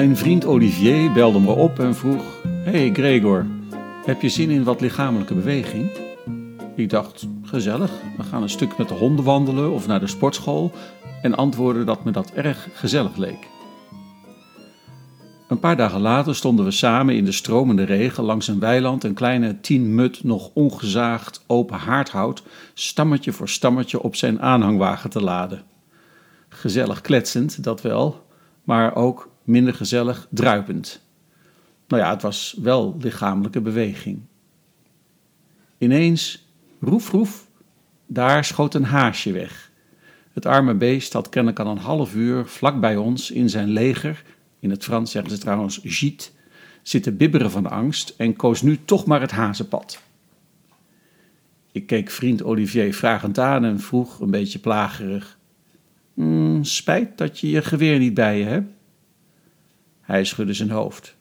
Mijn vriend Olivier belde me op en vroeg: Hey Gregor, heb je zin in wat lichamelijke beweging? Ik dacht: gezellig, we gaan een stuk met de honden wandelen of naar de sportschool en antwoordde dat me dat erg gezellig leek. Een paar dagen later stonden we samen in de stromende regen langs een weiland een kleine tien mut nog ongezaagd open haardhout stammetje voor stammetje op zijn aanhangwagen te laden. Gezellig kletsend, dat wel, maar ook minder gezellig druipend. Nou ja, het was wel lichamelijke beweging. Ineens, roef roef, daar schoot een haasje weg. Het arme beest had kennelijk al een half uur vlak bij ons in zijn leger, in het Frans zeggen ze trouwens gîte, zitten bibberen van angst en koos nu toch maar het hazenpad. Ik keek vriend Olivier vragend aan en vroeg, een beetje plagerig: mm, Spijt dat je je geweer niet bij je hebt? Hij schudde zijn hoofd.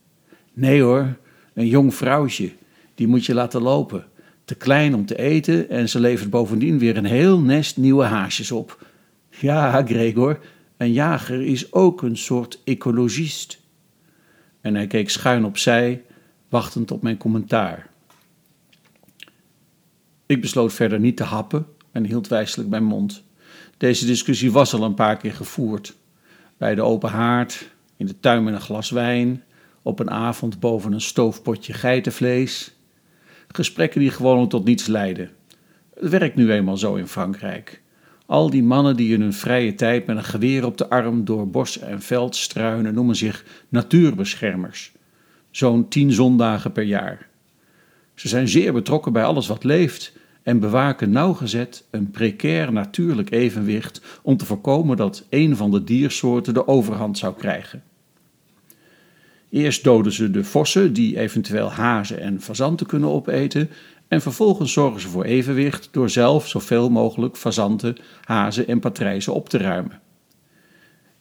Nee hoor, een jong vrouwtje, die moet je laten lopen. Te klein om te eten en ze levert bovendien weer een heel nest nieuwe haasjes op. Ja, Gregor, een jager is ook een soort ecologist. En hij keek schuin opzij, wachtend op mijn commentaar. Ik besloot verder niet te happen en hield wijselijk mijn mond. Deze discussie was al een paar keer gevoerd. Bij de open haard, in de tuin met een glas wijn, op een avond boven een stoofpotje geitenvlees. Gesprekken die gewoon tot niets leiden. Het werkt nu eenmaal zo in Frankrijk. Al die mannen die in hun vrije tijd met een geweer op de arm door bos en veld struinen, noemen zich natuurbeschermers. Zo'n tien zondagen per jaar. Ze zijn zeer betrokken bij alles wat leeft en bewaken nauwgezet een precair natuurlijk evenwicht om te voorkomen dat een van de diersoorten de overhand zou krijgen. Eerst doden ze de vossen die eventueel hazen en fazanten kunnen opeten en vervolgens zorgen ze voor evenwicht door zelf zoveel mogelijk fazanten, hazen en patrijzen op te ruimen.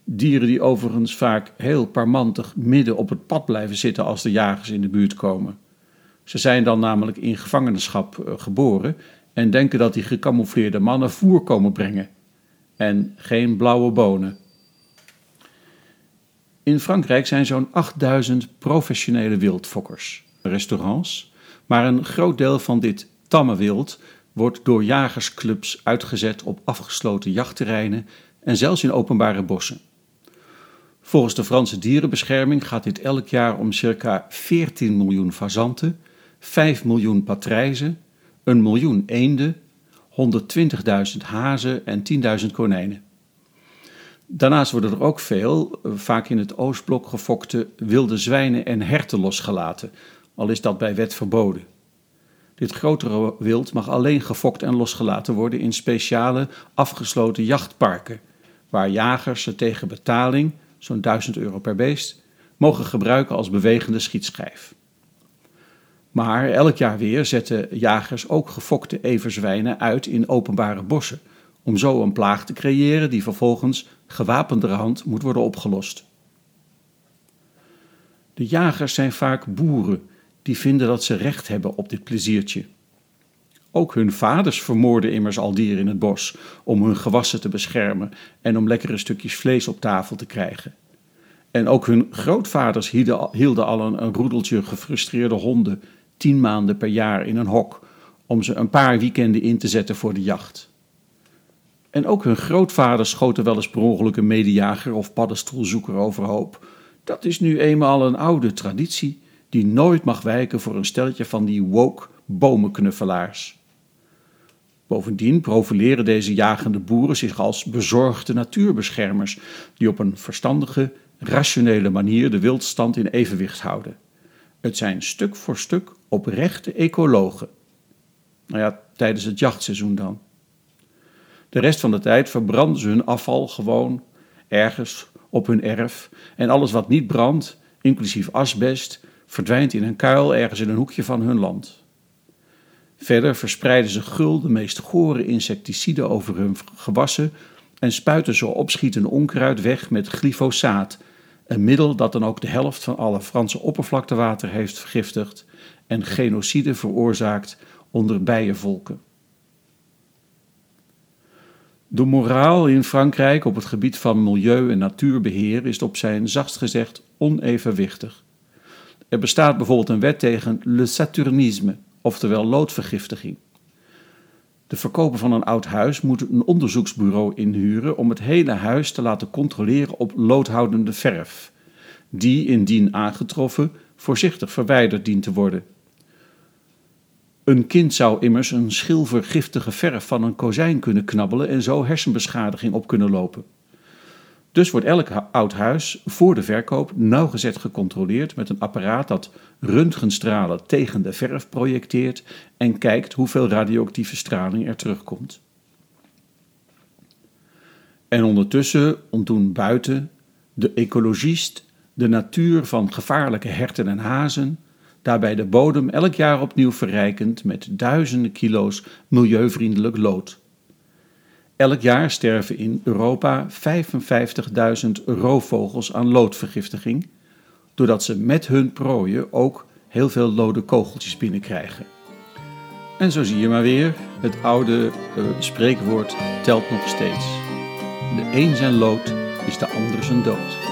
Dieren die overigens vaak heel parmantig midden op het pad blijven zitten als de jagers in de buurt komen. Ze zijn dan namelijk in gevangenschap eh, geboren en denken dat die gecamoufleerde mannen voer komen brengen. En geen blauwe bonen. In Frankrijk zijn zo'n 8000 professionele wildfokkers, restaurants, maar een groot deel van dit tamme wild wordt door jagersclubs uitgezet op afgesloten jachtterreinen en zelfs in openbare bossen. Volgens de Franse dierenbescherming gaat dit elk jaar om circa 14 miljoen fazanten, 5 miljoen patrijzen, een miljoen eenden, 120.000 hazen en 10.000 konijnen. Daarnaast worden er ook veel, eh, vaak in het Oostblok gefokte wilde zwijnen en herten losgelaten, al is dat bij wet verboden. Dit grotere wild mag alleen gefokt en losgelaten worden in speciale afgesloten jachtparken, waar jagers ze tegen betaling, zo'n 1000 euro per beest, mogen gebruiken als bewegende schietschijf. Maar elk jaar weer zetten jagers ook gefokte everzwijnen uit in openbare bossen, om zo een plaag te creëren die vervolgens gewapenderhand moet worden opgelost. De jagers zijn vaak boeren die vinden dat ze recht hebben op dit pleziertje. Ook hun vaders vermoorden immers al dieren in het bos om hun gewassen te beschermen en om lekkere stukjes vlees op tafel te krijgen. En ook hun grootvaders hielden al een, roedeltje gefrustreerde honden tien maanden per jaar in een hok om ze een paar weekenden in te zetten voor de jacht. En ook hun grootvaders schoten wel eens per ongeluk een medejager of paddenstoelzoeker overhoop. Dat is nu eenmaal een oude traditie die nooit mag wijken voor een stelletje van die woke bomenknuffelaars. Bovendien profileren deze jagende boeren zich als bezorgde natuurbeschermers die op een verstandige, rationele manier de wildstand in evenwicht houden. Het zijn stuk voor stuk oprechte ecologen. Nou ja, tijdens het jachtseizoen dan. De rest van de tijd verbranden ze hun afval gewoon ergens op hun erf en alles wat niet brandt, inclusief asbest, verdwijnt in een kuil ergens in een hoekje van hun land. Verder verspreiden ze gul de meest gore insecticiden over hun gewassen en spuiten ze opschietende onkruid weg met glyfosaat, een middel dat dan ook de helft van alle Franse oppervlaktewater heeft vergiftigd en genocide veroorzaakt onder bijenvolken. De moraal in Frankrijk op het gebied van milieu- en natuurbeheer is op zijn zachtst gezegd onevenwichtig. Er bestaat bijvoorbeeld een wet tegen le saturnisme, oftewel loodvergiftiging. De verkoper van een oud huis moet een onderzoeksbureau inhuren om het hele huis te laten controleren op loodhoudende verf, die indien aangetroffen voorzichtig verwijderd dient te worden. Een kind zou immers een schilvergiftige verf van een kozijn kunnen knabbelen en zo hersenbeschadiging op kunnen lopen. Dus wordt elk oud huis voor de verkoop nauwgezet gecontroleerd met een apparaat dat röntgenstralen tegen de verf projecteert en kijkt hoeveel radioactieve straling er terugkomt. En ondertussen ontdoen buiten de ecologist de natuur van gevaarlijke herten en hazen, daarbij de bodem elk jaar opnieuw verrijkend met duizenden kilo's milieuvriendelijk lood. Elk jaar sterven in Europa 55.000 roofvogels aan loodvergiftiging, doordat ze met hun prooien ook heel veel lode kogeltjes binnenkrijgen. En zo zie je maar weer, het oude uh, spreekwoord telt nog steeds. De een zijn lood is de ander zijn dood.